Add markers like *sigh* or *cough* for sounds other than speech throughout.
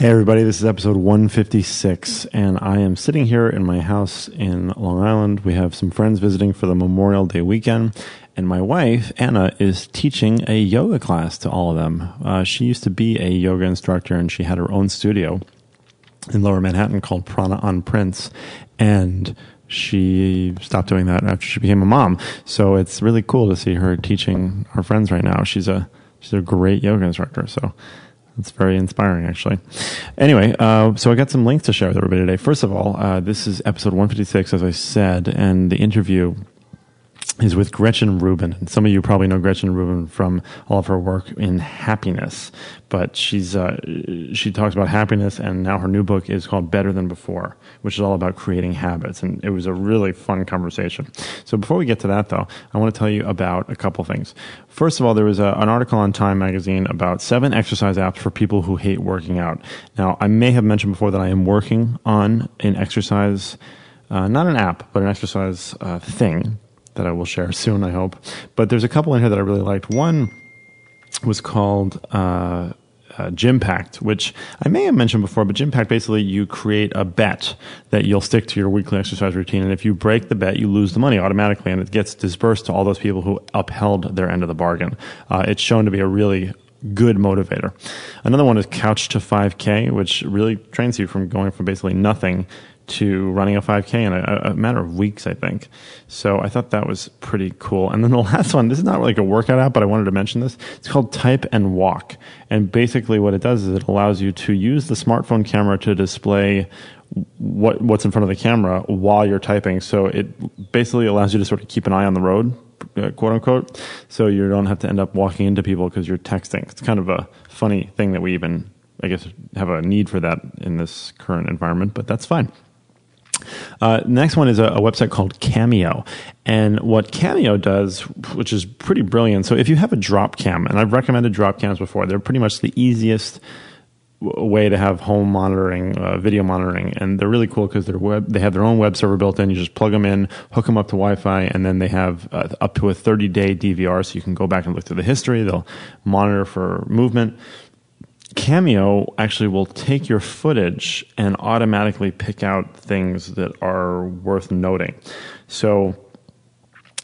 Hey, everybody, this is episode 156, and I am sitting here in my house in Long Island. We have some friends visiting for the Memorial Day weekend, and my wife, Anna, is teaching a yoga class to all of them. Uh, she used to be a yoga instructor, and she had her own studio in lower Manhattan called Prana on Prince, and she stopped doing that after she became a mom. So it's really cool to see her teaching our friends right now. She's a she's a great yoga instructor. So it's very inspiring, actually. Anyway, uh, so I got some links to share with everybody today. First of all, uh, this is episode 156, as I said, and the interview is with Gretchen Rubin. And some of you probably know Gretchen Rubin from all of her work in happiness, but she's uh, she talks about happiness, and now her new book is called Better Than Before, which is all about creating habits. And it was a really fun conversation. So before we get to that, though, I want to tell you about a couple things. First of all, there was a, an article on Time magazine about seven exercise apps for people who hate working out. Now, I may have mentioned before that I am working on an exercise. Uh, not an app, but an exercise uh, thing that I will share soon, I hope. But there's a couple in here that I really liked. One was called uh, uh, Gym Pact, which I may have mentioned before, but Gym Pact basically you create a bet that you'll stick to your weekly exercise routine. And if you break the bet, you lose the money automatically and it gets dispersed to all those people who upheld their end of the bargain. Uh, it's shown to be a really good motivator. Another one is Couch to 5K, which really trains you from going from basically nothing to running a 5K in a, a, matter of weeks, I think. So I thought that was pretty cool. And then the *laughs* last one, this is not like a workout app, but I wanted to mention this. It's called Type and Walk. And basically what it does is it allows you to use the smartphone camera to display what what's in front of the camera while you're typing. So it basically allows you to sort of keep an eye on the road, uh, quote unquote. So you don't have to end up walking into people because you're texting. It's kind of a funny thing that we even, I guess, have a need for that in this current environment, but that's fine. Uh, next one is a, a, website called Camio. And what Camio does, which is pretty brilliant. So if you have a drop cam, and I've recommended drop cams before, they're pretty much the easiest way to have home monitoring, uh, video monitoring, and they're really cool because. They have their own web server built in. You just plug them in, hook them up to Wi-Fi, and then they have uh, up to a 30-day DVR, so you can go back and look through the history. They'll monitor for movement. Camio actually will take your footage and automatically pick out things that are worth noting. So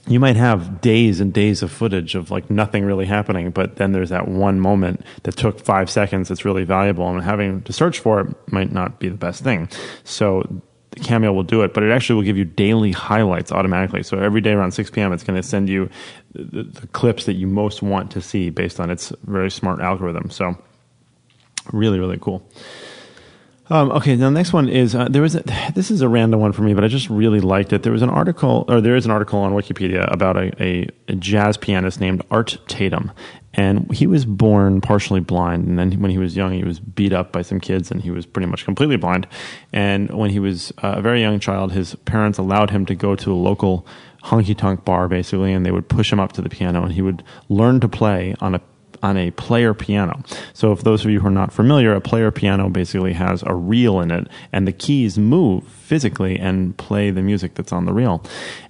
you might have days and days of footage of like nothing really happening, but then there's that one moment that took five seconds that's really valuable, and having to search for it might not be the best thing. So Camio will do it, but it actually will give you daily highlights automatically. So every day around 6 p.m., it's going to send you the, the clips that you most want to see based on its very smart algorithm. So Really, really cool. Um, okay, now the next one is uh, there was a, this is a random one for me, but I just really liked it. There was an article, or there is an article on Wikipedia about a, a, a jazz pianist named Art Tatum, and he was born partially blind, and then when he was young, he was beat up by some kids, and he was pretty much completely blind. And when he was uh, a very young child, his parents allowed him to go to a local honky tonk bar, basically, and they would push him up to the piano, and he would learn to play on a on a player piano. So, if those of you who are not familiar, a player piano basically has a reel in it, and the keys move physically and play the music that's on the reel.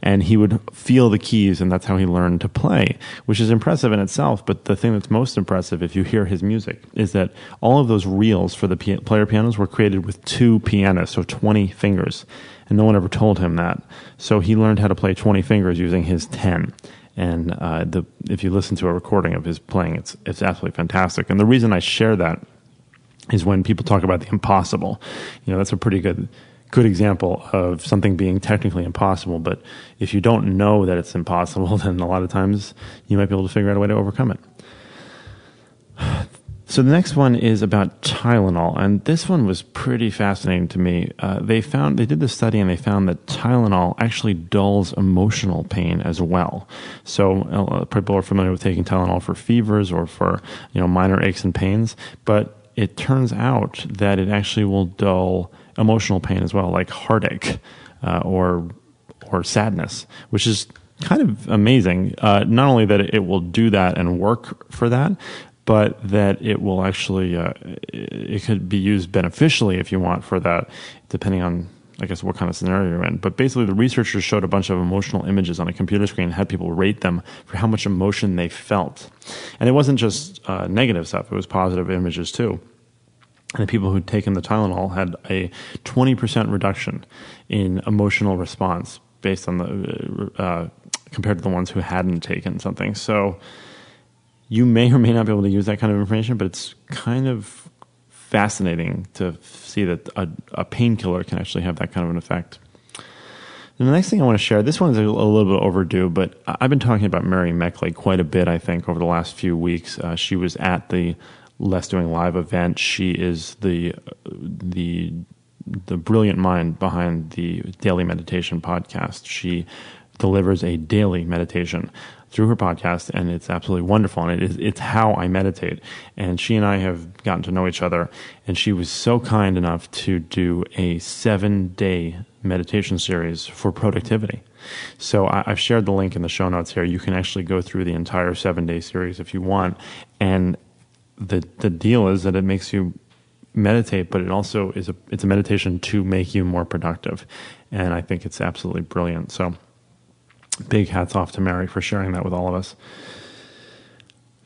And he would feel the keys, and that's how he learned to play, which is impressive in itself. But the thing that's most impressive, if you hear his music, is that all of those reels for the player pianos were created with two pianists, so 20 fingers. And no one ever told him that. So he learned how to play 20 fingers using his 10 and uh, the if you listen to a recording of his playing, it's it's absolutely fantastic. And the reason I share that is when people talk about the impossible. You know, that's a pretty good good example of something being technically impossible. But if you don't know that it's impossible, *laughs* then a lot of times you might be able to figure out a way to overcome it. So the next one is about Tylenol, and this one was pretty fascinating to me. Uh, they found they did the study and they found that Tylenol actually dulls emotional pain as well. So uh, people are familiar with taking Tylenol for fevers or for you know minor aches and pains, but it turns out that it actually will dull emotional pain as well, like heartache uh, or or sadness, which is kind of amazing. Uh, not only that it will do that and work for that, but that it will actually uh, it could be used beneficially if you want for that, depending on I guess what kind of scenario you're in. But basically, the researchers showed a bunch of emotional images on a computer screen and had people rate them for how much emotion they felt, and it wasn't just uh, negative stuff; it was positive images too. And the people who'd taken the Tylenol had a 20% reduction in emotional response based on the uh, compared to the ones who hadn't taken something. So you may or may not be able to use that kind of information, but it's kind of fascinating to see that a, a painkiller can actually have that kind of an effect. And the next thing I want to share, this one's a, a, little bit overdue, but I've been talking about Mary Meckley quite a bit, I think, over the last few weeks. Uh, she was at the Less Doing Live event. She is the the the brilliant mind behind the Daily Meditation podcast. She delivers a daily meditation through her podcast, and it's absolutely wonderful. And it is it's how I meditate. And she and I have gotten to know each other, and she was so kind enough to do a seven day meditation series for productivity. So I, have shared the link in the show notes here. You can actually go through the entire seven day series if you want. And the the deal is that it makes you meditate, but it also is a it's a meditation to make you more productive. And I think it's absolutely brilliant. So big hats off to Mary for sharing that with all of us.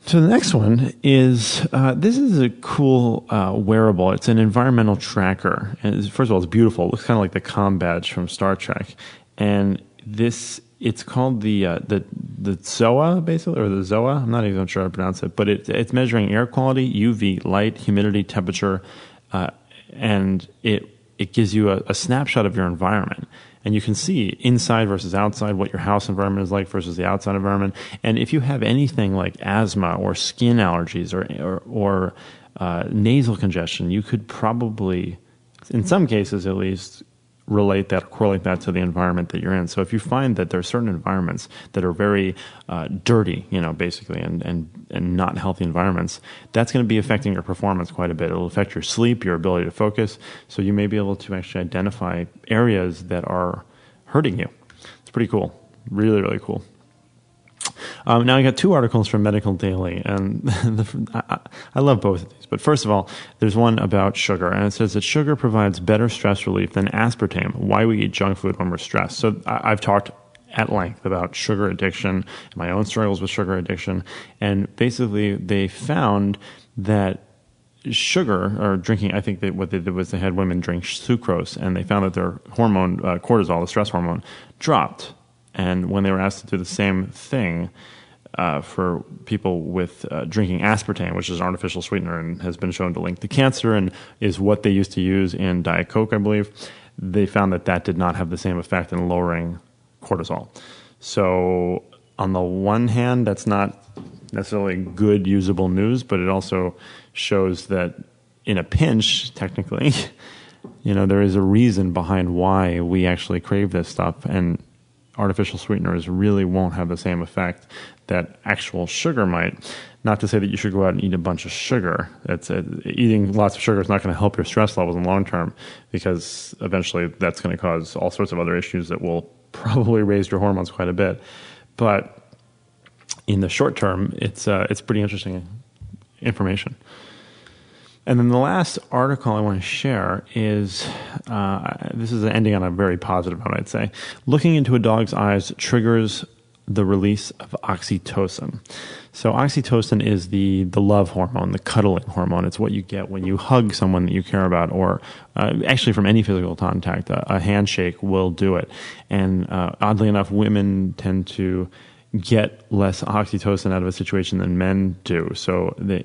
So the next one is uh, this is a cool uh, wearable. It's an environmental tracker. And first of all, it's beautiful. It looks kind of like the com badge from Star Trek. And this it's called the uh, the the ZOA basically or the ZOA. I'm not even sure how to pronounce it, but it, it's measuring air quality, UV light, humidity, temperature, uh, and it it gives you a, a, snapshot of your environment. And you can see inside versus outside what your house environment is like versus the outside environment. And if you have anything like asthma or skin allergies or or, or uh, nasal congestion, you could probably, in some cases at least, relate that, correlate that to the environment that you're in. So if you find that there are certain environments that are very uh, dirty, you know, basically, and, and, and not healthy environments, that's going to be affecting your performance quite a bit. It'll affect your sleep, your ability to focus. So you may be able to actually identify areas that are hurting you. It's pretty cool. Really, really cool. Um, now I got two articles from Medical Daily, and *laughs* the, I, I, love both of these. But first of all, there's one about sugar, and it says that sugar provides better stress relief than aspartame. Why we eat junk food when we're stressed? So I, I've talked at length about sugar addiction, my own struggles with sugar addiction, and basically they found that sugar or drinking i think that what they did was they had women drink sucrose and they found that their hormone uh, cortisol the stress hormone dropped and when they were asked to do the same thing uh, for people with uh, drinking aspartame, which is an artificial sweetener and has been shown to link to cancer and is what they used to use in Diet Coke, I believe, they found that that did not have the same effect in lowering cortisol. So, on the one hand, that's not necessarily good usable news, but it also shows that in a pinch, technically, *laughs* you know, there is a reason behind why we actually crave this stuff. And artificial sweeteners really won't have the same effect that actual sugar might. Not to say that you should go out and eat a bunch of sugar. It's a, eating lots of sugar is not going to help your stress levels in the long term because eventually that's going to cause all sorts of other issues that will *laughs* probably raise your hormones quite a bit. But in the short term, it's uh, it's pretty interesting information. And then the last article I want to share is uh, this is ending on a very positive note, I'd say. Looking into a dog's eyes triggers the release of oxytocin. So oxytocin is the the love hormone, the cuddling hormone. It's what you get when you hug someone that you care about, or uh, actually from any physical contact. A, a handshake will do it. And uh, oddly enough, women tend to get less oxytocin out of a situation than men do. So they,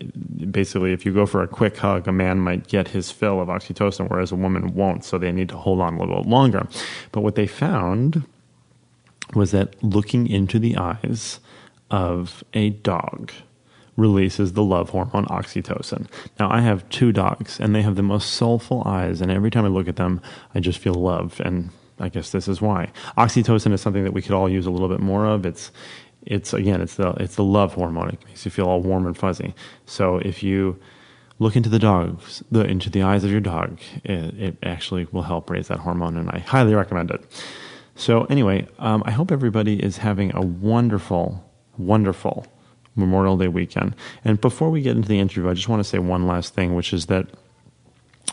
basically, if you go for a quick hug, a man might get his fill of oxytocin, whereas a woman won't. So they need to hold on a little longer. But what they found was that looking into the eyes of a dog releases the love hormone oxytocin. Now, I have two dogs, and they have the most soulful eyes, and every time I look at them, I just feel love. And I guess this is why. Oxytocin is something that we could all use a little bit more of. It's it's again, it's the it's the love hormone. It makes you feel all warm and fuzzy. So if you look into the dogs, the into the eyes of your dog, it, it actually will help raise that hormone, and I highly recommend it. So anyway, um, I hope everybody is having a wonderful, wonderful Memorial Day weekend. And before we get into the interview, I just want to say one last thing, which is that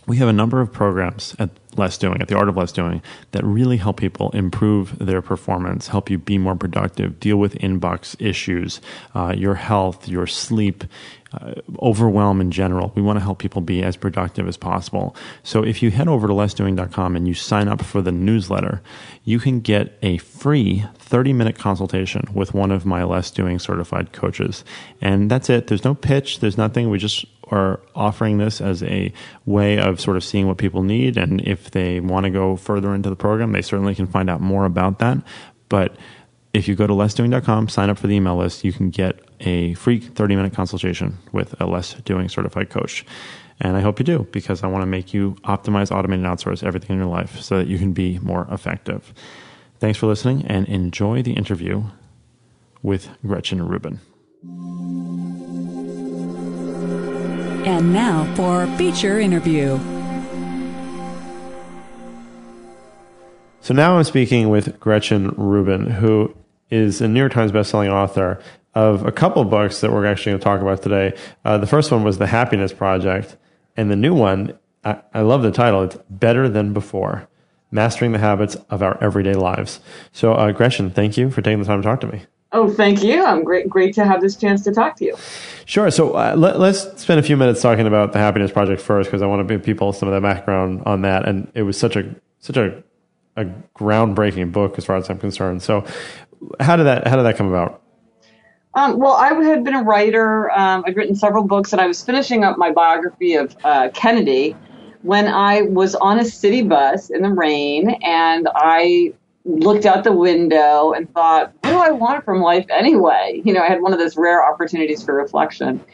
we have a number of programs at Less Doing, at the Art of Less Doing, that really help people improve their performance, help you be more productive, deal with inbox issues, uh, your health, your sleep, uh, overwhelm in general. We want to help people be as productive as possible. So if you head over to lessdoing.com and you sign up for the newsletter, you can get a free 30 minute consultation with one of my Less Doing certified coaches. And that's it. There's no pitch, there's nothing. We just are offering this as a way of sort of seeing what people need. And if they want to go further into the program, they certainly can find out more about that. But if you go to lessdoing.com, sign up for the email list, you can get a free 30 minute consultation with a Less Doing certified coach. And I hope you do because I want to make you optimize, automate, and outsource everything in your life so that you can be more effective. Thanks for listening and enjoy the interview with Gretchen Rubin. And now for feature interview. So now I'm speaking with Gretchen Rubin, who is a New York Times bestselling author of a couple books that we're actually going to talk about today. Uh, the first one was The Happiness Project, and the new one, I, I love the title. It's Better Than Before Mastering the Habits of Our Everyday Lives. So, uh, Gretchen, thank you for taking the time to talk to me. Oh, thank you. I'm great, great to have this chance to talk to you. Sure. So uh, let, us spend a few minutes talking about the Happiness Project first, because I want to give people some of the background on that. And it was such a such a a groundbreaking book as far as I'm concerned. So, how did that how did that come about? Um, well, I had been a writer. Um, I'd written several books, and I was finishing up my biography of uh, Kennedy when I was on a city bus in the rain, and I looked out the window and thought, what do I want from life anyway? You know, I had one of those rare opportunities for reflection.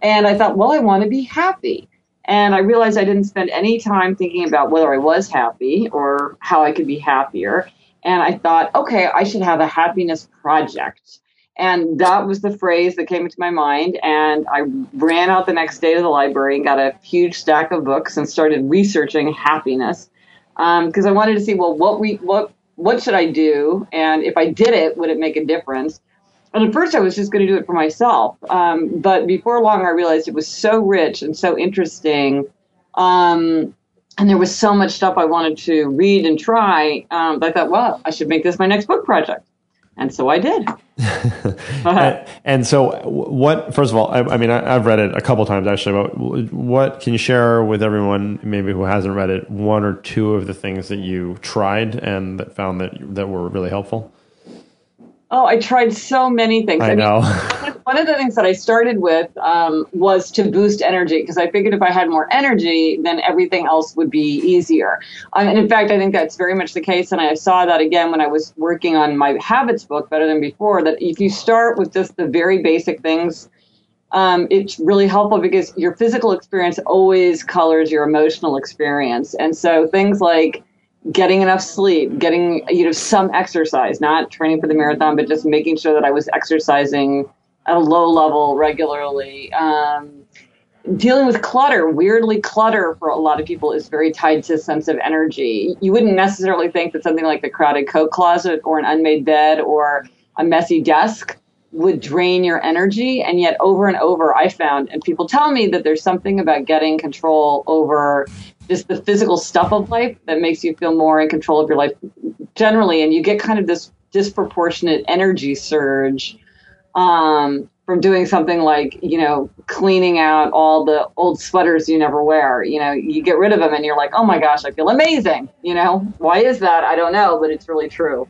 And I thought, well, I want to be happy. And I realized I didn't spend any time thinking about whether I was happy or how I could be happier. And I thought, okay, I should have a happiness project. And that was the phrase that came into my mind. And I ran out the next day to the library and got a huge stack of books and started researching happiness because um, I wanted to see, well, what we what what should I do? And if I did it, would it make a difference? And at first, I was just going to do it for myself. Um, but before long, I realized it was so rich and so interesting. Um, and there was so much stuff I wanted to read and try. Um, I thought, well, I should make this my next book project. And so I did. *laughs* and, and, so, what? First of all, I, I mean, I, have read it a couple times actually. But what can you share with everyone, maybe who hasn't read it, one or two of the things that you tried and that found that that were really helpful? Oh, I tried so many things. I, I know. Mean, *laughs* one of the things that I started with um, was to boost energy because I figured if I had more energy, then everything else would be easier. Um, and in fact, I think that's very much the case. And I saw that again when I was working on my habits book, Better Than Before, that if you start with just the very basic things, um, it's really helpful because your physical experience always colors your emotional experience. And so things like getting enough sleep, getting you know some exercise, not training for the marathon, but just making sure that I was exercising at a low level regularly. Um, dealing with clutter, weirdly, clutter for a lot of people is very tied to a sense of energy. You wouldn't necessarily think that something like the crowded coat closet or an unmade bed or a messy desk would drain your energy. And yet, over and over, I found, and people tell me that there's something about getting control over just the physical stuff of life that makes you feel more in control of your life generally. And you get kind of this disproportionate energy surge um, from doing something like, you know, cleaning out all the old sweaters you never wear. You know, you get rid of them and you're like, oh my gosh, I feel amazing. You know, why is that? I don't know, but it's really true.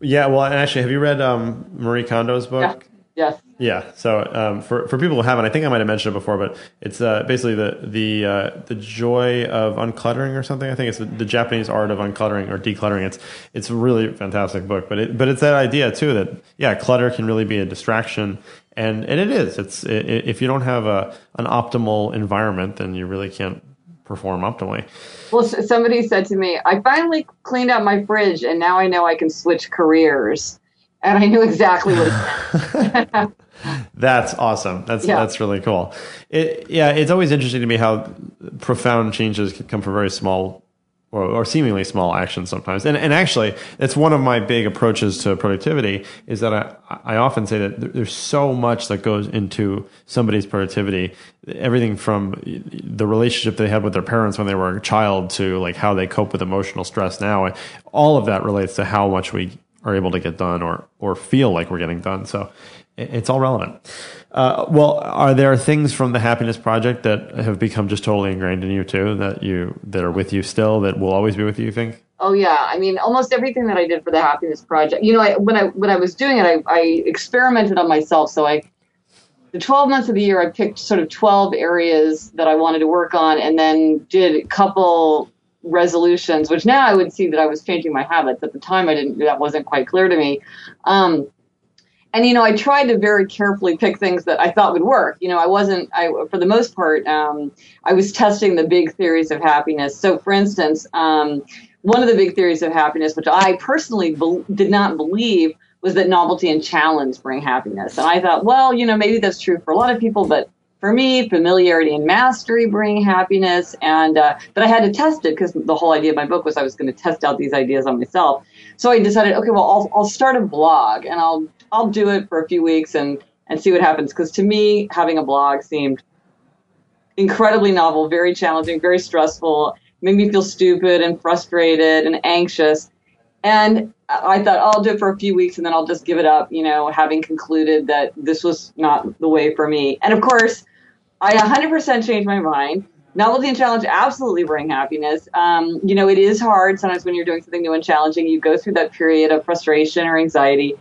Yeah, well, actually, have you read um, Marie Kondo's book? Yeah. Yes. Yeah. So um, for for people who haven't, I think I might have mentioned it before, but it's uh, basically the the uh, the joy of uncluttering or something. I think it's the, the, Japanese art of uncluttering or decluttering. It's it's a really fantastic book, but it, but it's that idea too that yeah, clutter can really be a distraction, and and it is. It's i if you don't have a an optimal environment, then you really can't perform optimally. Well, somebody said to me, I finally cleaned out my fridge and now I know I can switch careers. And I knew exactly what it meant. *laughs* That's awesome. That's Yeah. that's really cool. It, yeah, it's always interesting to me how profound changes can come from very small or, or seemingly small actions sometimes. And and actually, that's one of my big approaches to productivity is that I I often say that there's so much that goes into somebody's productivity. Everything from the relationship they had with their parents when they were a child to like how they cope with emotional stress now. All of that relates to how much we are able to get done or or feel like we're getting done. So it's all relevant. Uh, well, are there things from the Happiness Project that have become just totally ingrained in you too that you that are with you still that will always be with you? You think? Oh yeah, I mean, almost everything that I did for the Happiness Project. You know, I, when I when I was doing it, I, I experimented on myself. So I, the twelve months of the year, I picked sort of twelve areas that I wanted to work on, and then did a couple resolutions. Which now I would see that I was changing my habits. At the time, I didn't. That wasn't quite clear to me. Um, and you know, I tried to very carefully pick things that I thought would work. You know, I wasn't. I for the most part, um, I was testing the big theories of happiness. So, for instance. Um, one of the big theories of happiness, which I personally be- did not believe, was that novelty and challenge bring happiness. And I thought, well, you know, maybe that's true for a lot of people, but for me, familiarity and mastery bring happiness. And uh, but I had to test it because the whole idea of my book was I was going to test out these ideas on myself. So I decided, okay, well, I'll I'll start a blog and I'll I'll do it for a few weeks and and see what happens. Because to me, having a blog seemed incredibly novel, very challenging, very stressful made me feel stupid and frustrated and anxious. And I thought I'll do it for a few weeks and then I'll just give it up, you know, having concluded that this was not the way for me. And of course, I 100% changed my mind. Novelty and challenge absolutely bring happiness. Um, you know, it is hard sometimes when you're doing something new and challenging. You go through that period of frustration or anxiety.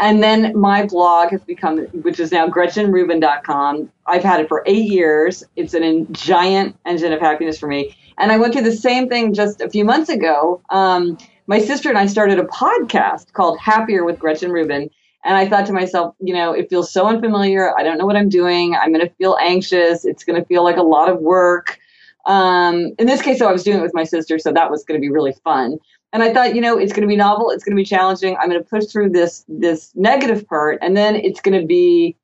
And then my blog has become, which is now GretchenRubin.com. I've had it for eight years. It's an giant engine of happiness for me. And I went through the same thing just a few months ago. Um, my sister and I started a podcast called Happier with Gretchen Rubin. And I thought to myself, you know, it feels so unfamiliar. I don't know what I'm doing. I'm going to feel anxious. It's going to feel like a lot of work. Um, in this case, though, I was doing it with my sister, so that was going to be really fun. And I thought, you know, it's going to be novel. It's going to be challenging. I'm going to push through this this negative part, and then it's going to be.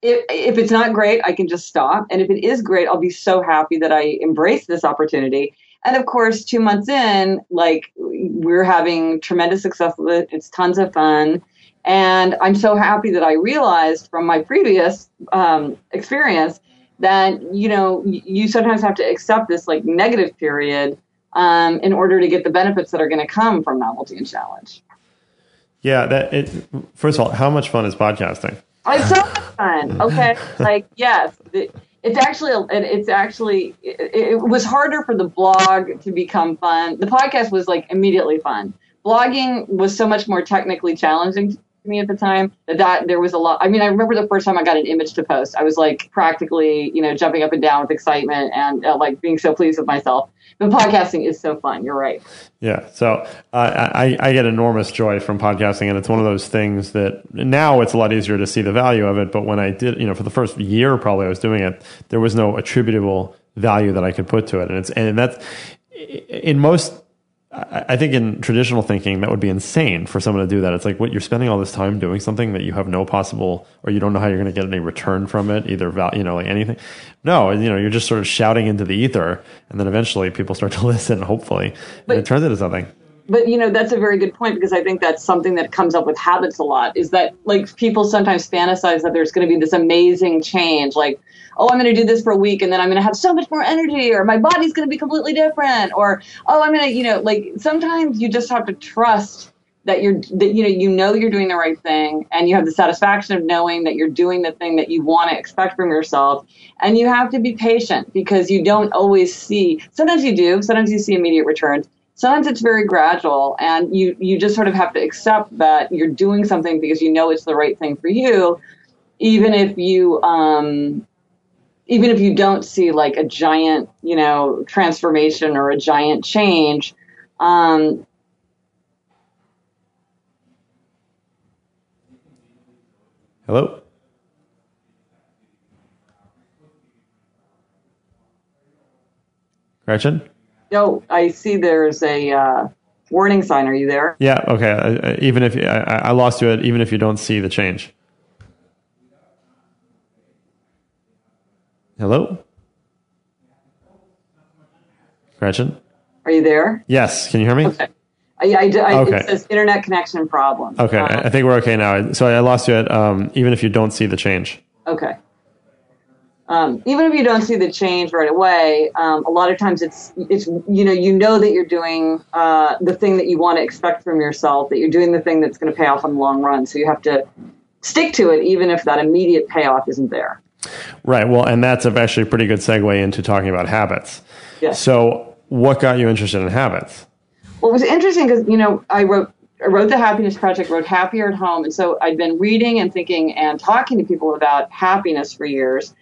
If, if it's not great, I can just stop. And if it is great, I'll be so happy that I embraced this opportunity. And of course, two months in, like we're having tremendous success with it. It's tons of fun. And I'm so happy that I realized from my previous um, experience that, you know, you sometimes have to accept this like negative period um, in order to get the benefits that are going to come from novelty and challenge. Yeah. That. It, first of all, how much fun is podcasting? It's so much *laughs* fun. Okay, like yes, it, it's actually it, it's actually it, it was harder for the blog to become fun. The podcast was like immediately fun. Blogging was so much more technically challenging me at the time that, there was a lot. I mean, I remember the first time I got an image to post, I was like practically you know jumping up and down with excitement and uh, like being so pleased with myself. But podcasting is so fun. You're right. Yeah. So uh, I, I get enormous joy from podcasting, and it's one of those things that now it's a lot easier to see the value of it. But when I did, you know, for the first year probably I was doing it, there was no attributable value that I could put to it, and it's and that's in most. I think in traditional thinking that would be insane for someone to do that. It's like what you're spending all this time doing something that you have no possible or you don't know how you're going to get any return from it, either val, you know, like anything. No, you know, you're just sort of shouting into the ether, and then eventually people start *laughs* to listen. Hopefully, and it turns into something. But you know that's a very good point because i think that's something that comes up with habits a lot is that like people sometimes fantasize that there's going to be this amazing change like oh i'm going to do this for a week and then i'm going to have so much more energy or my body's going to be completely different or oh i'm going to you know like sometimes you just have to trust that you're that you know you know you're doing the right thing and you have the satisfaction of knowing that you're doing the thing that you want to expect from yourself and you have to be patient because you don't always see sometimes you do sometimes you see immediate returns sometimes it's very gradual and you you just sort of have to accept that you're doing something because you know it's the right thing for you even if you um, even if you don't see like a giant you know transformation or a giant change um, hello? Gretchen? No, I see there's a uh, warning sign. Are you there? Yeah. Okay. Uh, even if I, I lost you, at even if you don't see the change. Hello, Gretchen. Are you there? Yes. Can you hear me? Okay. I, I, I, Okay. It says internet connection problem. Okay. I I think we're okay now. So I lost you at um, even if you don't see the change. Okay. Um, even if you don't see the change right away, um, a lot of times it's it's you know you know that you're doing uh, the thing that you want to expect from yourself, that you're doing the thing that's going to pay off in the long run. So you have to stick to it, even if that immediate payoff isn't there. Right. Well, and that's actually a pretty good segue into talking about habits. Yes. So, what got you interested in habits? Well, it was interesting because you know I wrote I wrote the Happiness Project, wrote Happier at Home, and so I'd been reading and thinking and talking to people about happiness for years.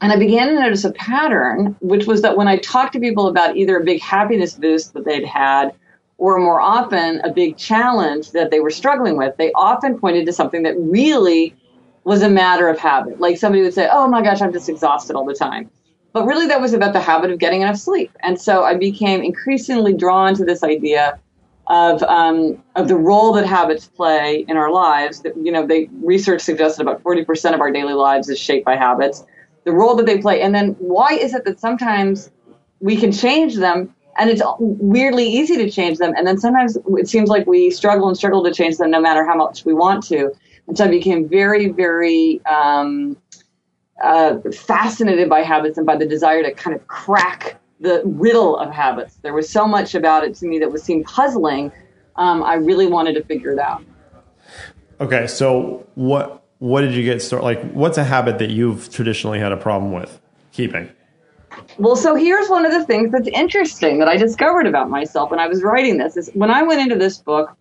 And I began to notice a pattern, which was that when I talked to people about either a big happiness boost that they'd had, or more often a big challenge that they were struggling with, they often pointed to something that really was a matter of habit. Like somebody would say, Oh my gosh, I'm just exhausted all the time. But really, that was about the habit of getting enough sleep. And so I became increasingly drawn to this idea of um, of the role that habits play in our lives. That you know, they research suggested about 40% of our daily lives is shaped by habits. The role that they play, and then why is it that sometimes we can change them, and it's weirdly easy to change them, and then sometimes it seems like we struggle and struggle to change them, no matter how much we want to. And so I became very, very um, uh, fascinated by habits and by the desire to kind of crack the riddle of habits. There was so much about it to me that was seemed puzzling. Um, I really wanted to figure it out. Okay. So, what what did you get started? Like, what's a habit that you've traditionally had a problem with keeping? Well, so here's one of the things that's interesting that I discovered about myself when I was writing this is when I went into this book,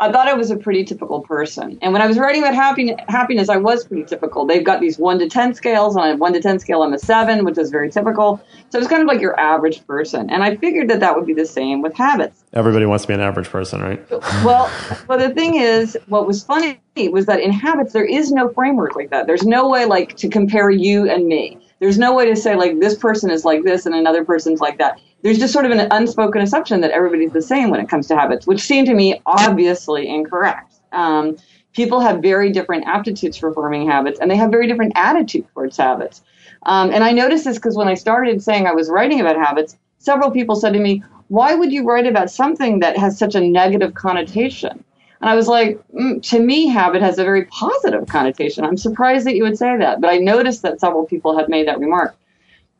I thought I was a pretty typical person. And when I was writing about happiness, happiness, I was pretty typical. They've got these one to 10 scales. And on a one to 10 scale, I'm a seven, which is very typical. So it's kind of like your average person. And I figured that that would be the same with habits. Everybody wants to be an average person, right? Well, but the thing is, what was funny was that in habits, there is no framework like that. There's no way like to compare you and me. There's no way to say like this person is like this and another person's like that. There's just sort of an unspoken assumption that everybody's the same when it comes to habits, which seemed to me obviously incorrect. Um, people have very different aptitudes for forming habits, and they have very different attitude towards habits. Um, and I noticed this because when I started saying I was writing about habits, several people said to me, "Why would you write about something that has such a negative connotation?" And I was like, mm, to me, habit has a very positive connotation. I'm surprised that you would say that, but I noticed that several people had made that remark.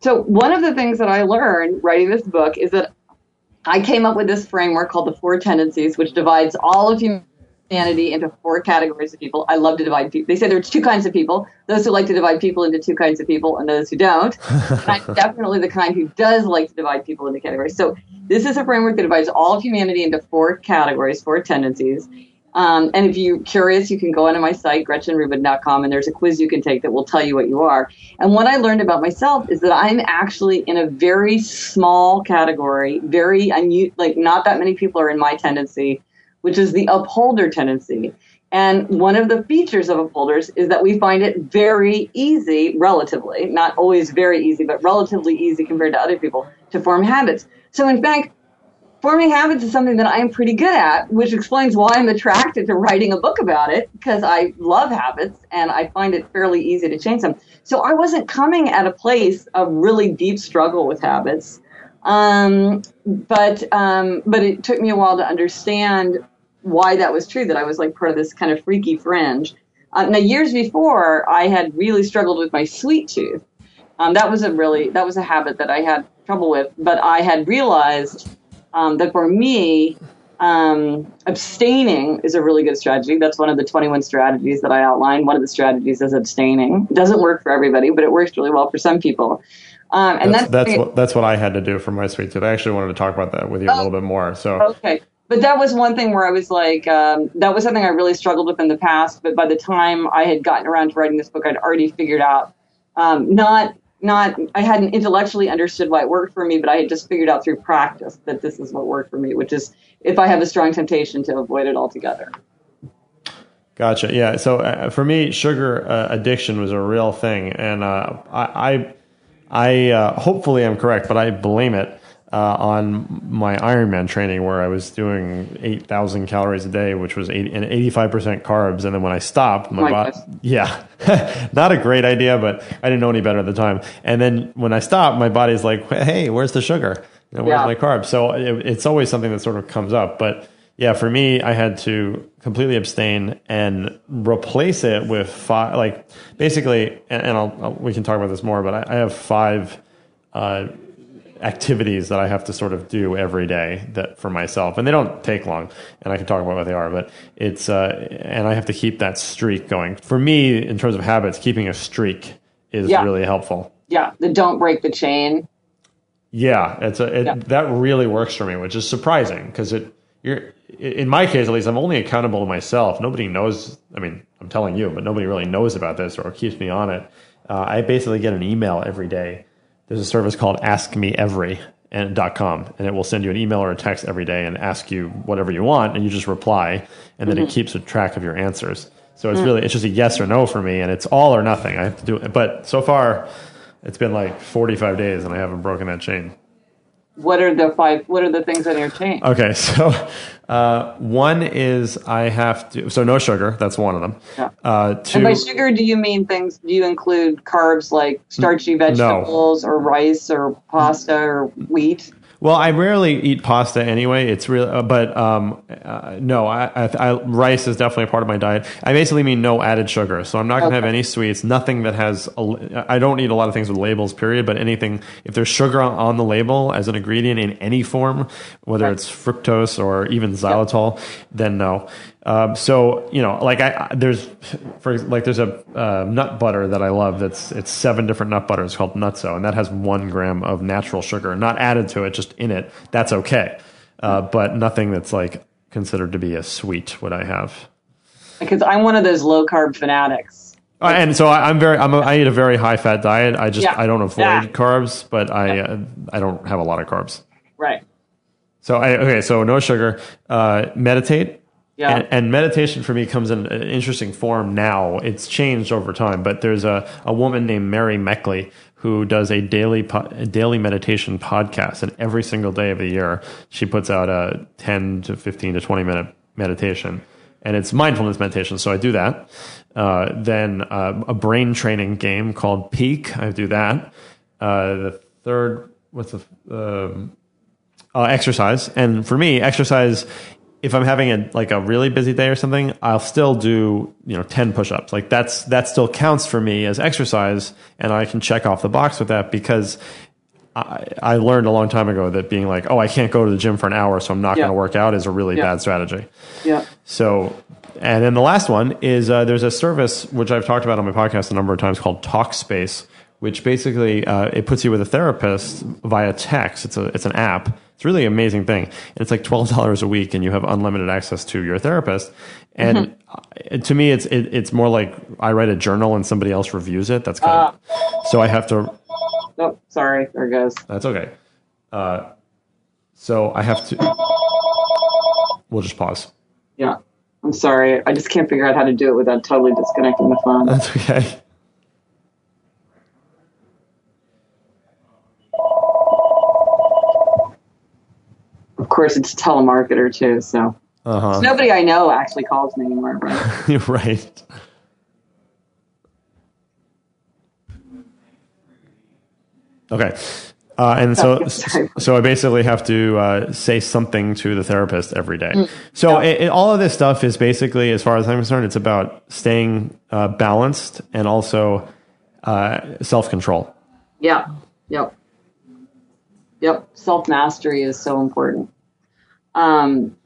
So, one of the things that I learned writing this book is that I came up with this framework called the Four Tendencies, which divides all of humanity into four categories of people. I love to divide people. They say there are two kinds of people those who like to divide people into two kinds of people, and those who don't. *laughs* and I'm definitely the kind who does like to divide people into categories. So, this is a framework that divides all of humanity into four categories, four tendencies. Um, and if you're curious, you can go onto my site, gretchenrubin.com, and there's a quiz you can take that will tell you what you are. And what I learned about myself is that I'm actually in a very small category, very unu- like not that many people are in my tendency, which is the upholder tendency. And one of the features of upholders is that we find it very easy, relatively, not always very easy, but relatively easy compared to other people to form habits. So in fact, forming habits is something that I'm pretty good at, which explains why I'm attracted to writing a book about it because I love habits and I find it fairly easy to change them. So I wasn't coming at a place of really deep struggle with habits. Um, but um, but it took me a while to understand why that was true. That I was like part of this kind of freaky fringe. Uh, now, years before, I had really struggled with my sweet tooth. Um, that was a really that was a habit that I had trouble with. But I had realized um, that for me, um, abstaining is a really good strategy. That's one of the 21 strategies that I outlined. One of the strategies is abstaining. It doesn't work for everybody, but it works really well for some people. Um, and that's that's, that's what that's what I had to do for my sweet tooth. I actually wanted to talk about that with you a little bit more. So okay. But that was one thing where I was like, um, that was something I really struggled with in the past. But by the time I had gotten around to writing this book, I'd already figured out um, not not I hadn't intellectually understood why it worked for me, but I had just figured out through practice that this is what worked for me, which is if I have a strong temptation to avoid it altogether. Gotcha. Yeah. So uh, for me, sugar uh, addiction was a real thing, and uh, I, I I uh, hopefully I'm correct, but I blame it uh, on my Ironman training where I was doing 8,000 calories a day, which was 80, and 85% carbs. And then when I stopped, my My body, goodness. yeah, *laughs* not a great idea, but I didn't know any better at the time. And then when I stopped, my body's like, hey, where's the sugar? You know, where's Yeah. my carbs? So it, it's always something that sort of comes up. But yeah, for me, I had to completely abstain and replace it with five, like basically, and, and I'll, I'll, we can talk about this more, but I, I have five uh, activities that I have to sort of do every day that for myself, and they don't take long, and I can talk about what they are, but it's uh, and I have to keep that streak going. For me, in terms of habits, keeping a streak is Yeah. really helpful. Yeah, the don't break the chain. Yeah, it's a, it, Yeah. that really works for me, which is surprising because it you're in my case at least I'm only accountable to myself. Nobody knows. I mean, I'm telling you, but nobody really knows about this or keeps me on it. Uh, I basically get an email every day. There's a service called Ask Me Every and .com, and it will send you an email or a text every day and ask you whatever you want, and you just reply, and then it mm-hmm. keeps a track of your answers. So it's mm. really it's just a yes or no for me, and it's all or nothing. I have to do it, but so far it's been like 45 days, and I haven't broken that chain. What are the five? What are the things on your chain? Okay, *laughs* so uh, one is I have to so no sugar. That's one of them. Yeah. Uh, two, And by sugar, do you mean things? Do you include carbs like starchy vegetables or rice or pasta or wheat? Well, I rarely eat pasta anyway. It's real, uh, but um, uh, no, I, I, I, rice is definitely a part of my diet. I basically mean no added sugar. So I'm not going to have any sweets. Nothing that has. A, I don't eat a lot of things with labels. Period. But anything if there's sugar on, on the label as an ingredient in any form, whether Right. it's fructose or even xylitol, then no. Um, so you know, like I, I there's for like there's a uh, nut butter that I love. That's it's seven different nut butters called NuttZo, and that has one gram of natural sugar, not added to it, just in it. That's okay, uh, but nothing that's like considered to be a sweet. What I have. Because I'm one of those low carb fanatics. Uh, and so I, I'm very, I'm a, I eat a very high fat diet. I just, Yeah. I don't avoid Yeah. carbs, but I, uh, I don't have a lot of carbs. Right. So I, okay, so no sugar, uh, meditate. Yeah. And, and meditation for me comes in an interesting form now. It's changed over time, but there's a, a woman named Mary Meckley who does a daily po- a daily meditation podcast, and every single day of the year she puts out a 10 to 15 to 20 minute meditation, and it's mindfulness meditation. So I do that. Uh, then uh, a brain training game called Peak. I do that. Uh, the third, what's the um, uh, exercise. And for me, exercise, if I'm having a like a really busy day or something, I'll still do you know ten push-ups. Like that's that still counts for me as exercise, and I can check off the box with that because. I, I learned a long time ago that being like, oh, I can't go to the gym for an hour, so I'm not Yeah. going to work out is a really Yeah. bad strategy. Yeah. So, and then the last one is uh, there's a service which I've talked about on my podcast a number of times called Talkspace, which basically uh, it puts you with a therapist via text. It's a it's an app. It's really amazing thing, it's like twelve dollars a week, and you have unlimited access to your therapist. And uh, to me, it's it, it's more like I write a journal and somebody else reviews it. That's kind of so I have to. Oh, sorry. There it goes. That's okay. Uh, so I have to. We'll just pause. Yeah. I'm sorry. I just can't figure out how to do it without totally disconnecting the phone. That's okay. Course, it's a telemarketer too, so Uh huh. nobody I know actually calls me anymore. Right? *laughs* Right. Okay. Uh, and so, *laughs* so I basically have to uh, say something to the therapist every day. Mm. So it, it- all of this stuff is basically, as far as I'm concerned, it's about staying uh, balanced and also uh, self control. Yeah. Yep. Yep. Self mastery is so important. Um,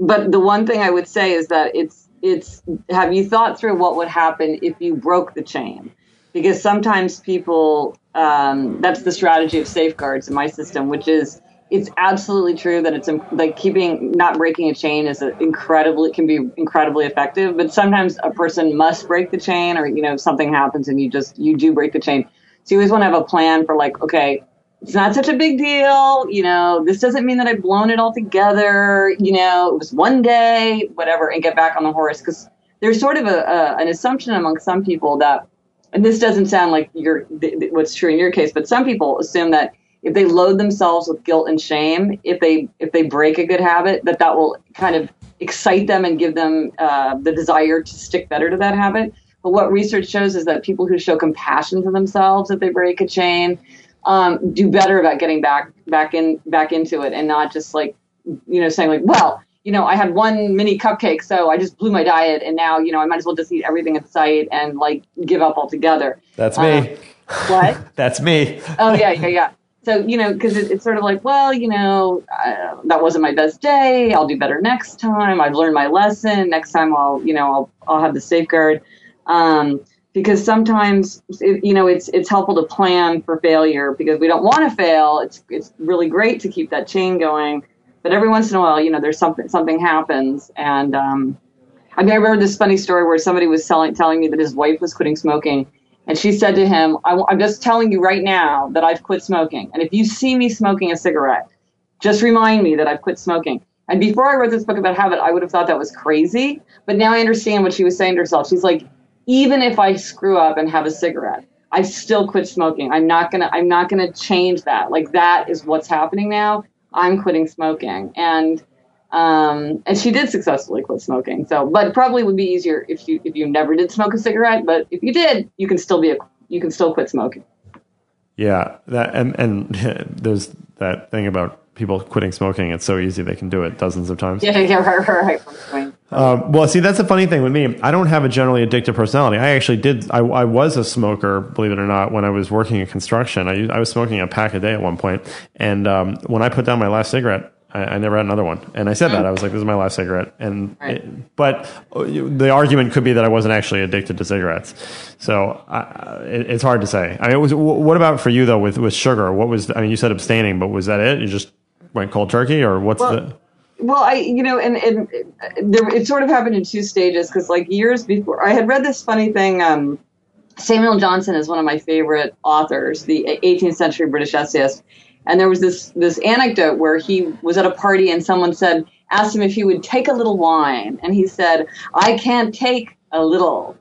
but the one thing I would say is that it's it's have you thought through what would happen if you broke the chain? Because sometimes people um, that's the strategy of safeguards in my system, which is it's absolutely true that it's like keeping not breaking a chain is incredibly can be incredibly effective. But sometimes a person must break the chain, or you know something happens and you just you do break the chain. So you always want to have a plan for like okay it's not such a big deal. You know, this doesn't mean that I've blown it all together. You know, it was one day, whatever, and get back on the horse. Because there's sort of a, a, an assumption among some people that and this doesn't sound like your th- th- what's true in your case, but some people assume that if they load themselves with guilt and shame, if they if they break a good habit, that that will kind of excite them and give them uh, the desire to stick better to that habit. But what research shows is that people who show compassion to themselves if they break a chain um, do better about getting back back in back into it and not just like you know saying like well you know I had one mini cupcake so I just blew my diet and now you know I might as well just eat everything in sight and like give up altogether. That's me. Uh, what? *laughs* That's me. oh yeah yeah yeah. So you know because it, it's sort of like well you know uh, that wasn't my best day. I'll do better next time. I've learned my lesson. Next time I'll you know I'll I'll have the safeguard. Um, because sometimes you know it's it's helpful to plan for failure because we don't want to fail. It's it's really great to keep that chain going, but every once in a while, you know, there's something something happens, and um, I mean, I remember this funny story where somebody was telling telling me that his wife was quitting smoking, and she said to him, "I'm just telling you right now that I've quit smoking, and if you see me smoking a cigarette, just remind me that I've quit smoking." And before I wrote this book about habit, I would have thought that was crazy, but now I understand what she was saying to herself. She's like even if I screw up and have a cigarette, I still quit smoking. I'm not gonna I'm not gonna change that. Like that is what's happening now. I'm quitting smoking. And um, and she did successfully quit smoking. So, but it probably would be easier if you if you never did smoke a cigarette. But if you did, you can still be a you can still quit smoking. Yeah, that and and *laughs* there's that thing about people quitting smoking. It's so easy they can do it dozens of times. *laughs* Yeah, yeah, right, right. right. Um, well, see, that's the funny thing with me. I don't have a generally addictive personality. I actually did. I, I was a smoker, believe it or not, when I was working in construction. I, I was smoking a pack a day at one point. point, and um, when I put down my last cigarette, I, I, never had another one. And I said that I was like, "This is my last cigarette." And right. it, but uh, the argument could be that I wasn't actually addicted to cigarettes. So it, it's hard to say. I mean, was, what about for you though with with sugar? What was? I mean, you said abstaining, but was that it? You just went cold turkey, or what's well, the? Well, I, you know, and, and there, it sort of happened in two stages because, like, years before, I had read this funny thing. Um, Samuel Johnson is one of my favorite authors, the 18th century British essayist, and there was this this anecdote where he was at a party and someone said, asked him if he would take a little wine, and he said, "I can't take a little.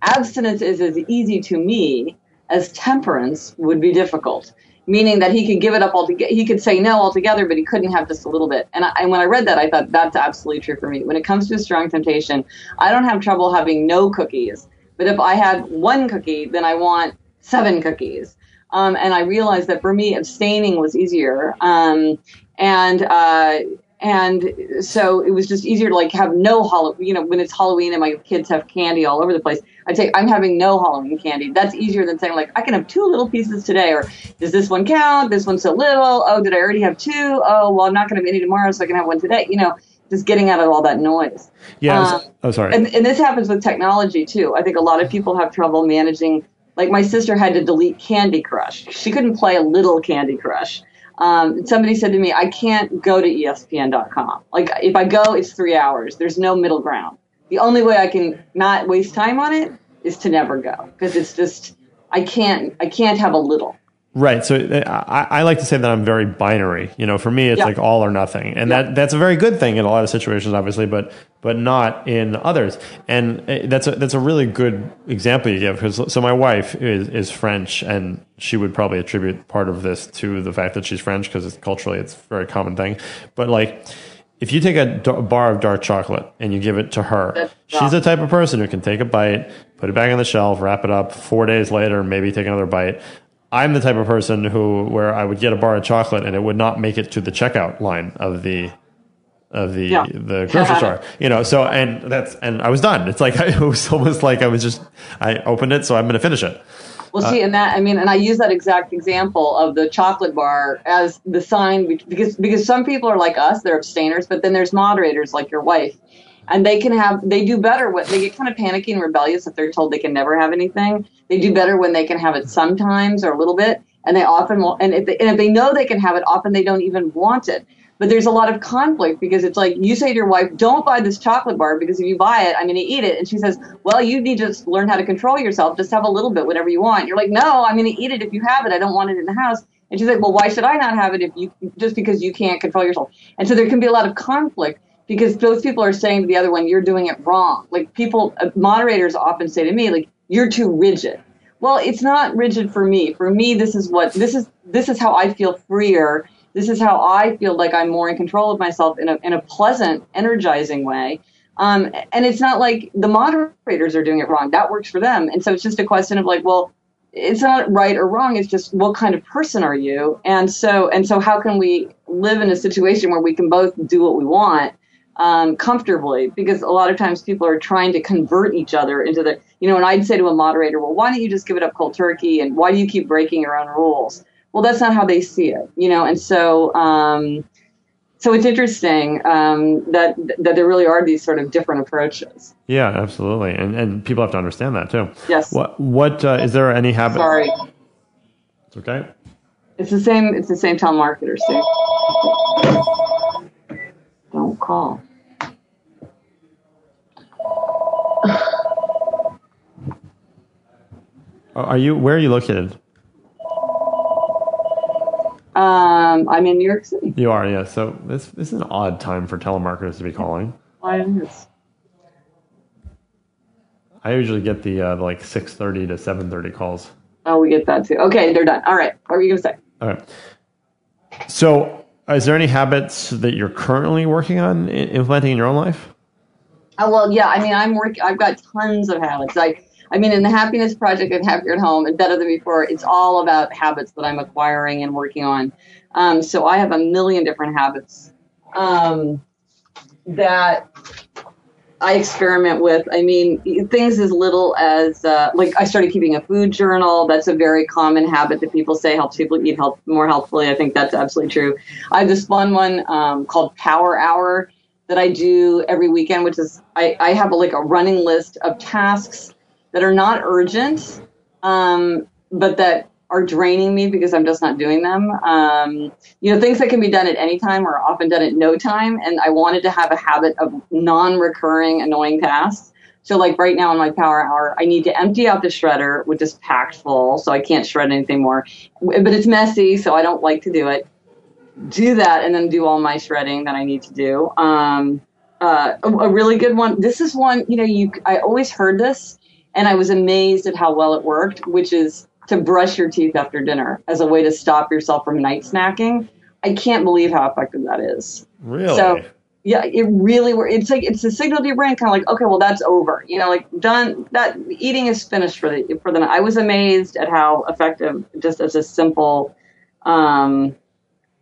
Abstinence is as easy to me as temperance would be difficult." Meaning that he could give it up altogether. He could say no altogether, but he couldn't have just a little bit. And, I, and when I read that, I thought that's absolutely true for me. When it comes to a strong temptation, I don't have trouble having no cookies. But if I had one cookie, then I want seven cookies. Um, and I realized that for me, abstaining was easier. Um, and uh, and so it was just easier to like have no Halloween. You know, when it's Halloween and my kids have candy all over the place, I'd say I'm having no Halloween candy. That's easier than saying like I can have two little pieces today, or does this one count? This one's so little. Oh, did I already have two? Oh, well, I'm not going to have any tomorrow, so I can have one today. You know, just getting out of all that noise. Yeah. Um, oh, sorry. And, and this happens with technology too. I think a lot of people have trouble managing. Like my sister had to delete Candy Crush. She couldn't play a little Candy Crush um, somebody said to me, I can't go to ESPN.com. Like, if I go, it's three hours. There's no middle ground. The only way I can not waste time on it is to never go because it's just, I can't, I can't have a little. Right. So uh, I, I, like to say that I'm very binary. You know, for me, it's yeah. like all or nothing, and yeah. that that's a very good thing in a lot of situations, obviously, but but not in others. And uh, that's a that's a really good example you give. Because so my wife is is French, and she would probably attribute part of this to the fact that she's French because it's culturally it's a very common thing. But like if you take a bar of dark chocolate and you give it to her, she's the type of person who can take a bite, put it back on the shelf, wrap it up. Four days later, maybe take another bite. I'm the type of person who where I would get a bar of chocolate and it would not make it to the checkout line of the of the yeah. the grocery *laughs* store. You know, so and that's and I was done. It's like *laughs* it was almost like I was just I opened it, so I'm going to finish it. Well, uh, see, and that I mean, and I use that exact example of the chocolate bar as the sign because because some people are like us, they're abstainers, but then there's moderators like your wife and they can have they do better when they get kind of panicky and rebellious if they're told they can never have anything. They do better when they can have it sometimes or a little bit and they often will and if they, and if they know they can have it often they don't even want it. But there's a lot of conflict because it's like you say to your wife don't buy this chocolate bar because if you buy it i'm going to eat it. And she says well you need to learn how to control yourself. Just have a little bit whatever you want. You're like no i'm going to eat it if you have it. I don't want it in the house. And she's like well why should i not have it if you just because you can't control yourself? And so there can be a lot of conflict because those people are saying to the other one, you're doing it wrong. Like people, uh, moderators often say to me, like, you're too rigid. well, it's not rigid for me. For me, this is what this is. This is how I feel freer. This is how I feel like I'm more in control of myself in a in a pleasant, energizing way. Um, and it's not like the moderators are doing it wrong. That works for them. And so it's just a question of like, well, it's not right or wrong. It's just what kind of person are you? And so and so how can we live in a situation where we can both do what we want um, comfortably? Because a lot of times people are trying to convert each other into the you know. And I'd say to a moderator, well, why don't you just give it up cold turkey? And why do you keep breaking your own rules? Well, that's not how they see it, you know. And so um, so it's interesting um, that that there really are these sort of different approaches. Yeah, absolutely, and and people have to understand that too. Yes. What what uh, is there any habit? Sorry, It's okay. it's the same. It's the same telemarketer, Steve. Call. *sighs* Are you where are you located? Um, I'm in New York City. You are, yeah. So this this is an odd time for telemarketers to be calling. Is. I usually get the uh, like six thirty to seven thirty calls. Oh, we get that too. Okay, they're done. All right. What were you gonna say? All right. So, is there any habits that you're currently working on implementing in your own life? Oh well, yeah. I mean, I'm working. I've got tons of habits. Like, I mean, in the Happiness Project and Happier at Home and Better Than Before, it's all about habits that I'm acquiring and working on. Um, so I have a million different habits um, that I experiment with. I mean, things as little as uh, like I started keeping a food journal. That's a very common habit that people say helps people eat health more healthfully. I think that's absolutely true. I have this fun one um, called Power Hour that I do every weekend, which is I, I have a, like a running list of tasks that are not urgent, um, but that are draining me because I'm just not doing them. Um, you know, things that can be done at any time are often done at no time. And I wanted to have a habit of non-recurring annoying tasks. So like right now in my power hour, I need to empty out the shredder, which is packed full, so I can't shred anything more. But it's messy, so I don't like to do it. Do that and then do all my shredding that I need to do. Um, uh, a, a really good one. This is one, you know, you I always heard this and I was amazed at how well it worked, which is to brush your teeth after dinner as a way to stop yourself from night snacking. I can't believe how effective that is. Really? So yeah, it really It's like it's a signal to your brain, kind of like, okay, well, that's over. You know, like done. That eating is finished for the for the night. I was amazed at how effective, just as a simple, um,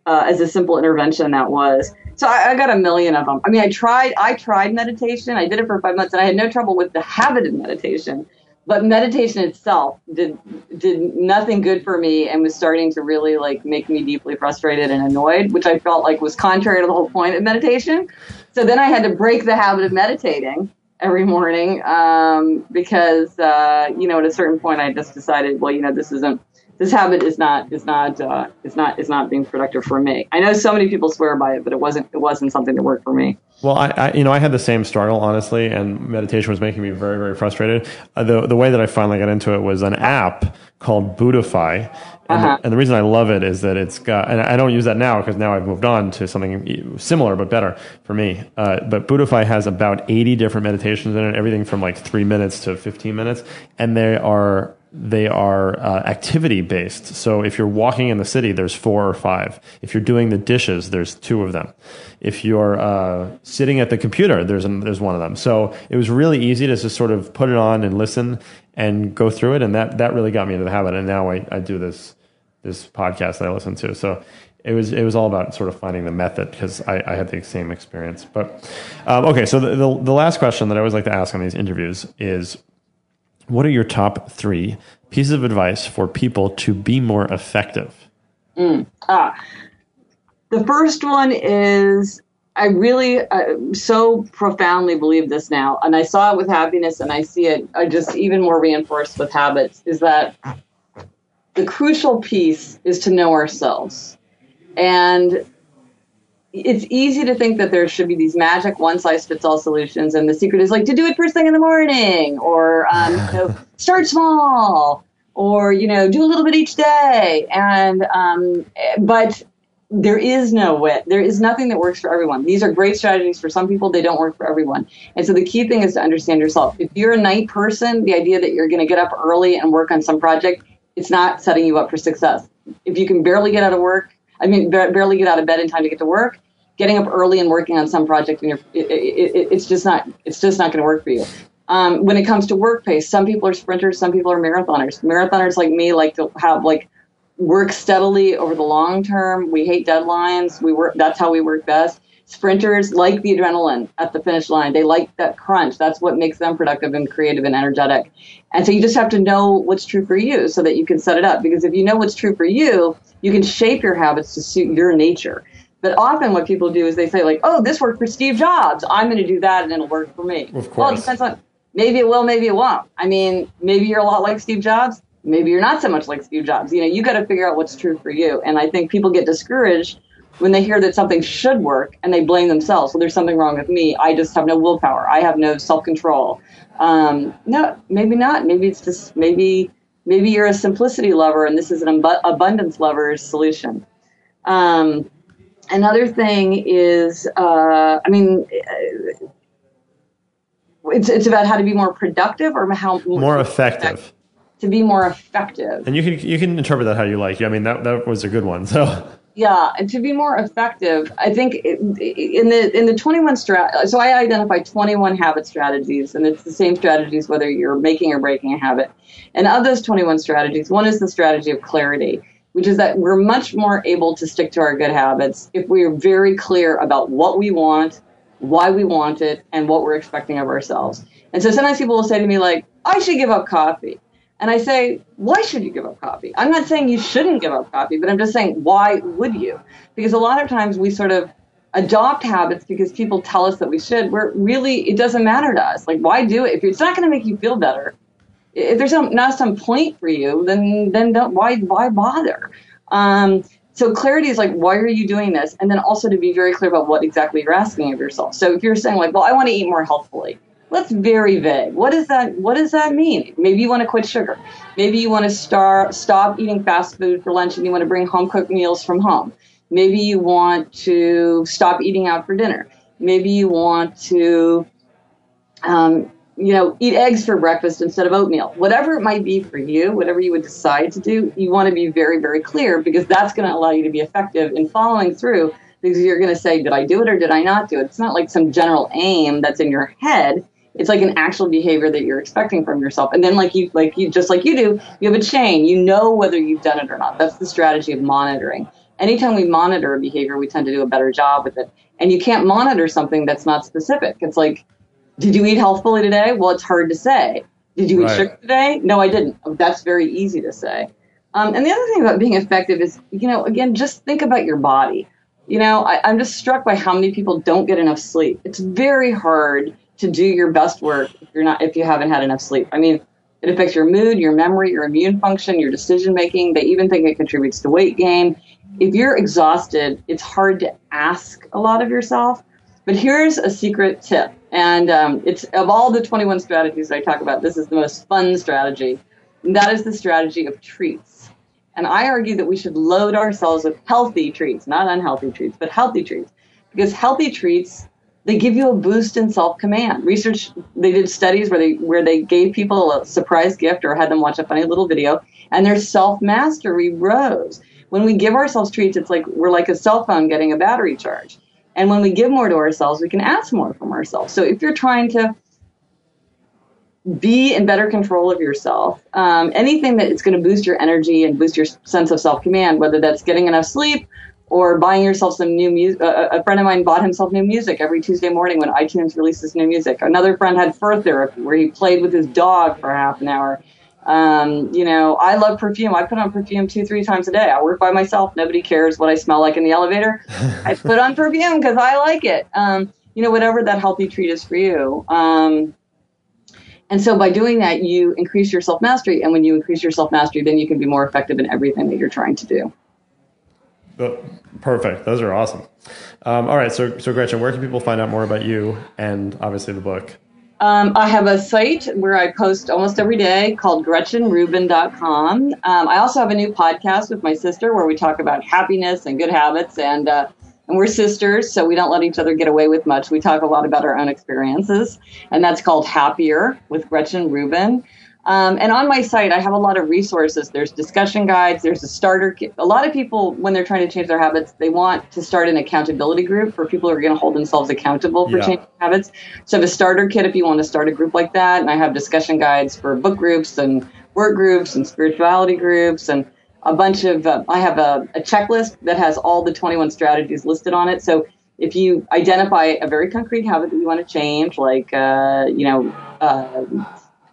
uh, as a simple intervention that was. So I, I got a million of them. I mean, I tried. I tried meditation. I did it for five months, and I had no trouble with the habit of meditation. But meditation itself did did nothing good for me, and was starting to really like make me deeply frustrated and annoyed, which I felt like was contrary to the whole point of meditation. So then I had to break the habit of meditating every morning um, because uh, you know at a certain point I just decided, well, you know, this isn't this habit is not is not uh, is not is not being productive for me. I know so many people swear by it, but it wasn't it wasn't something that worked for me. Well, I, I, you know, I had the same struggle, honestly, and meditation was making me very, very frustrated. Uh, the the way that I finally got into it was an app called Buddhify, and, Uh-huh. the, and the reason I love it is that it's got, and I don't use that now because now I've moved on to something similar but better for me. Uh, but Buddhify has about eighty different meditations in it, everything from like three minutes to fifteen minutes, and they are they are uh, activity based. So if you're walking in the city, there's four or five. If you're doing the dishes, there's two of them. If you're uh, sitting at the computer, there's an, there's one of them. So it was really easy to just sort of put it on and listen and go through it, and that that really got me into the habit. And now I, I do this this podcast that I listen to. So it was it was all about sort of finding the method because I, I had the same experience. But um, okay, so the, the the last question that I always like to ask on these interviews is what are your top three pieces of advice for people to be more effective? Ah, the first one is I really uh, so profoundly believe this now, and I saw it with happiness, and I see it uh, just even more reinforced with habits. Is that the crucial piece is to know ourselves, and it's easy to think that there should be these magic one size fits all solutions, and the secret is like to do it first thing in the morning, or um, you know, *laughs* start small, or you know, do a little bit each day, and um, but there is no way. There is nothing that works for everyone. These are great strategies for some people. They don't work for everyone. And so the key thing is to understand yourself. If you're a night person, the idea that you're going to get up early and work on some project, it's not setting you up for success. If you can barely get out of work, I mean, barely get out of bed in time to get to work, getting up early and working on some project, and it, it, it, it's just not, it's just not going to work for you. Um, when it comes to work pace, some people are sprinters, some people are marathoners. Marathoners like me like to have like work steadily over the long term. We hate deadlines. We work. That's how we work best. Sprinters like the adrenaline at the finish line. They like that crunch. That's what makes them productive and creative and energetic. And so you just have to know what's true for you so that you can set it up. Because if you know what's true for you, you can shape your habits to suit your nature. But often what people do is they say like, "Oh, this worked for Steve Jobs. I'm going to do that, and it'll work for me." Of course. Well, it depends on. Maybe it will. Maybe it won't. I mean, maybe you're a lot like Steve Jobs maybe you're not so much like Steve Jobs. You know, you got to figure out what's true for you. And I think people get discouraged when they hear that something should work and they blame themselves. Well, there's something wrong with me. I just have no willpower. I have no self control. Um, no, maybe not. Maybe it's just maybe maybe you're a simplicity lover and this is an abundance lover's solution. Um, another thing is, uh, I mean. It's, it's about how to be more productive or how more effective. effective to be more effective. And you can you can interpret that how you like. I mean, that that was a good one. So yeah, and to be more effective, I think in the in the 21 strat. So I identify 21 habit strategies, and it's the same strategies whether you're making or breaking a habit. And of those 21 strategies, one is the strategy of clarity, which is that we're much more able to stick to our good habits if we are very clear about what we want, why we want it, and what we're expecting of ourselves. And so sometimes people will say to me like, "I should give up coffee." And I say, why should you give up coffee? I'm not saying you shouldn't give up coffee, but I'm just saying, why would you? Because a lot of times we sort of adopt habits because people tell us that we should, where really it doesn't matter to us. Like, why do it? If it's not going to make you feel better, if there's some, not some point for you, then then don't why why bother? Um, so clarity is like, why are you doing this? And then also to be very clear about what exactly you're asking of yourself. So if you're saying like, well, I want to eat more healthfully, that's very vague. What does that what does that mean? Maybe you want to quit sugar. Maybe you want to start stop eating fast food for lunch and you want to bring home cooked meals from home. Maybe you want to stop eating out for dinner. Maybe you want to um, you know, eat eggs for breakfast instead of oatmeal. Whatever it might be for you, whatever you would decide to do, you want to be very, very clear because that's going to allow you to be effective in following through because you're going to say, did I do it or did I not do it? It's not like some general aim that's in your head it's like an actual behavior that you're expecting from yourself. And then like you like you just like you do you have a chain. You know whether you've done it or not. That's the strategy of monitoring. Anytime we monitor a behavior we tend to do a better job with it. And you can't monitor something that's not specific. It's like did you eat healthfully today? Well it's hard to say. Did you eat right. sugar today? No i didn't. That's very easy to say. Um, and the other thing about being effective is you know again just think about your body. You know I, i'm just struck by how many people don't get enough sleep. It's very hard to do your best work if you're not if you haven't had enough sleep. I mean, it affects your mood, your memory, your immune function, your decision making. They even think it contributes to weight gain. If you're exhausted, it's hard to ask a lot of yourself. But here's a secret tip, and um, it's of all the 21 strategies I talk about, this is the most fun strategy. And that is the strategy of treats. And I argue that we should load ourselves with healthy treats, not unhealthy treats, but healthy treats, because healthy treats they give you a boost in self-command. Research they did studies where they where they gave people a surprise gift or had them watch a funny little video, and their self-mastery rose. When we give ourselves treats, it's like we're like a cell phone getting a battery charge. And when we give more to ourselves, we can ask more from ourselves. So if you're trying to be in better control of yourself, um, anything that is going to boost your energy and boost your sense of self command, whether that's getting enough sleep or buying yourself some new music. Uh, a friend of mine bought himself new music every Tuesday morning when iTunes releases new music. Another friend had fur therapy where he played with his dog for half an hour. Um, you know, I love perfume. I put on perfume two, three times a day. I work by myself. Nobody cares what I smell like in the elevator. *laughs* I put on perfume because I like it. Um, you know, whatever that healthy treat is for you. Um, and so by doing that, you increase your self mastery. And when you increase your self mastery, then you can be more effective in everything that you're trying to do. Perfect. Those are awesome. Um, all right. So, so Gretchen, where can people find out more about you and obviously the book? Um, I have a site where I post almost every day called GretchenRubin.com. Um, I also have a new podcast with my sister where we talk about happiness and good habits, and uh, and we're sisters, so we don't let each other get away with much. We talk a lot about our own experiences, and that's called Happier with Gretchen Rubin. Um, and on my site, I have a lot of resources. There's discussion guides. There's a starter kit. A lot of people, when they're trying to change their habits, they want to start an accountability group for people who are going to hold themselves accountable for Yeah. changing habits. So I have a starter kit if you want to start a group like that. And I have discussion guides for book groups and work groups and spirituality groups and a bunch of, uh, I have a, a checklist that has all the 21 strategies listed on it. So if you identify a very concrete habit that you want to change, like, uh, you know, uh,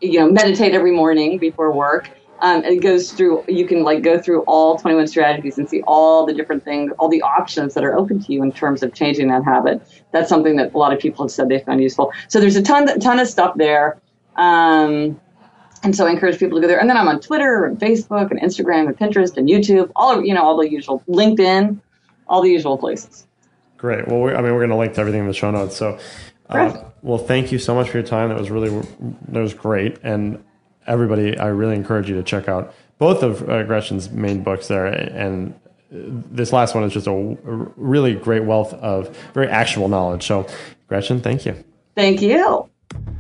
you know, meditate every morning before work. Um, it goes through, you can like go through all 21 strategies and see all the different things, all the options that are open to you in terms of changing that habit. That's something that a lot of people have said they found useful. So there's a ton, ton of stuff there. Um, and so I encourage people to go there. And then I'm on Twitter and Facebook and Instagram and Pinterest and YouTube, all of, you know, all the usual, LinkedIn, all the usual places. Great. Well, we, I mean, we're going to link to everything in the show notes. So, uh, well, thank you so much for your time. That was really, that was great. And everybody, I really encourage you to check out both of uh, Gretchen's main books there. And uh, this last one is just a, a really great wealth of very actual knowledge. So, Gretchen, thank you. Thank you.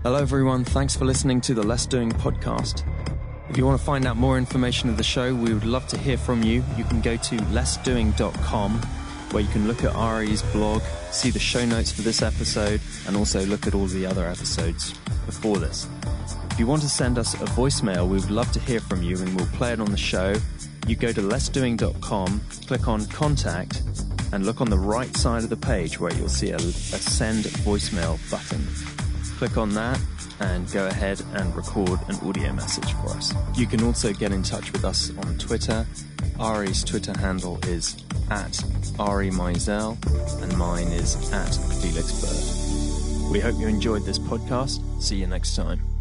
Hello, everyone. Thanks for listening to the Less Doing podcast. If you want to find out more information of the show, we would love to hear from you. You can go to lessdoing.com where you can look at Ari's blog, see the show notes for this episode, and also look at all the other episodes before this. If you want to send us a voicemail, we would love to hear from you and we'll play it on the show. You go to lessdoing.com, click on contact, and look on the right side of the page where you'll see a, a send voicemail button. Click on that and go ahead and record an audio message for us. You can also get in touch with us on Twitter. Ari's Twitter handle is at Ari Meisel and mine is at Felix Bird. We hope you enjoyed this podcast. See you next time.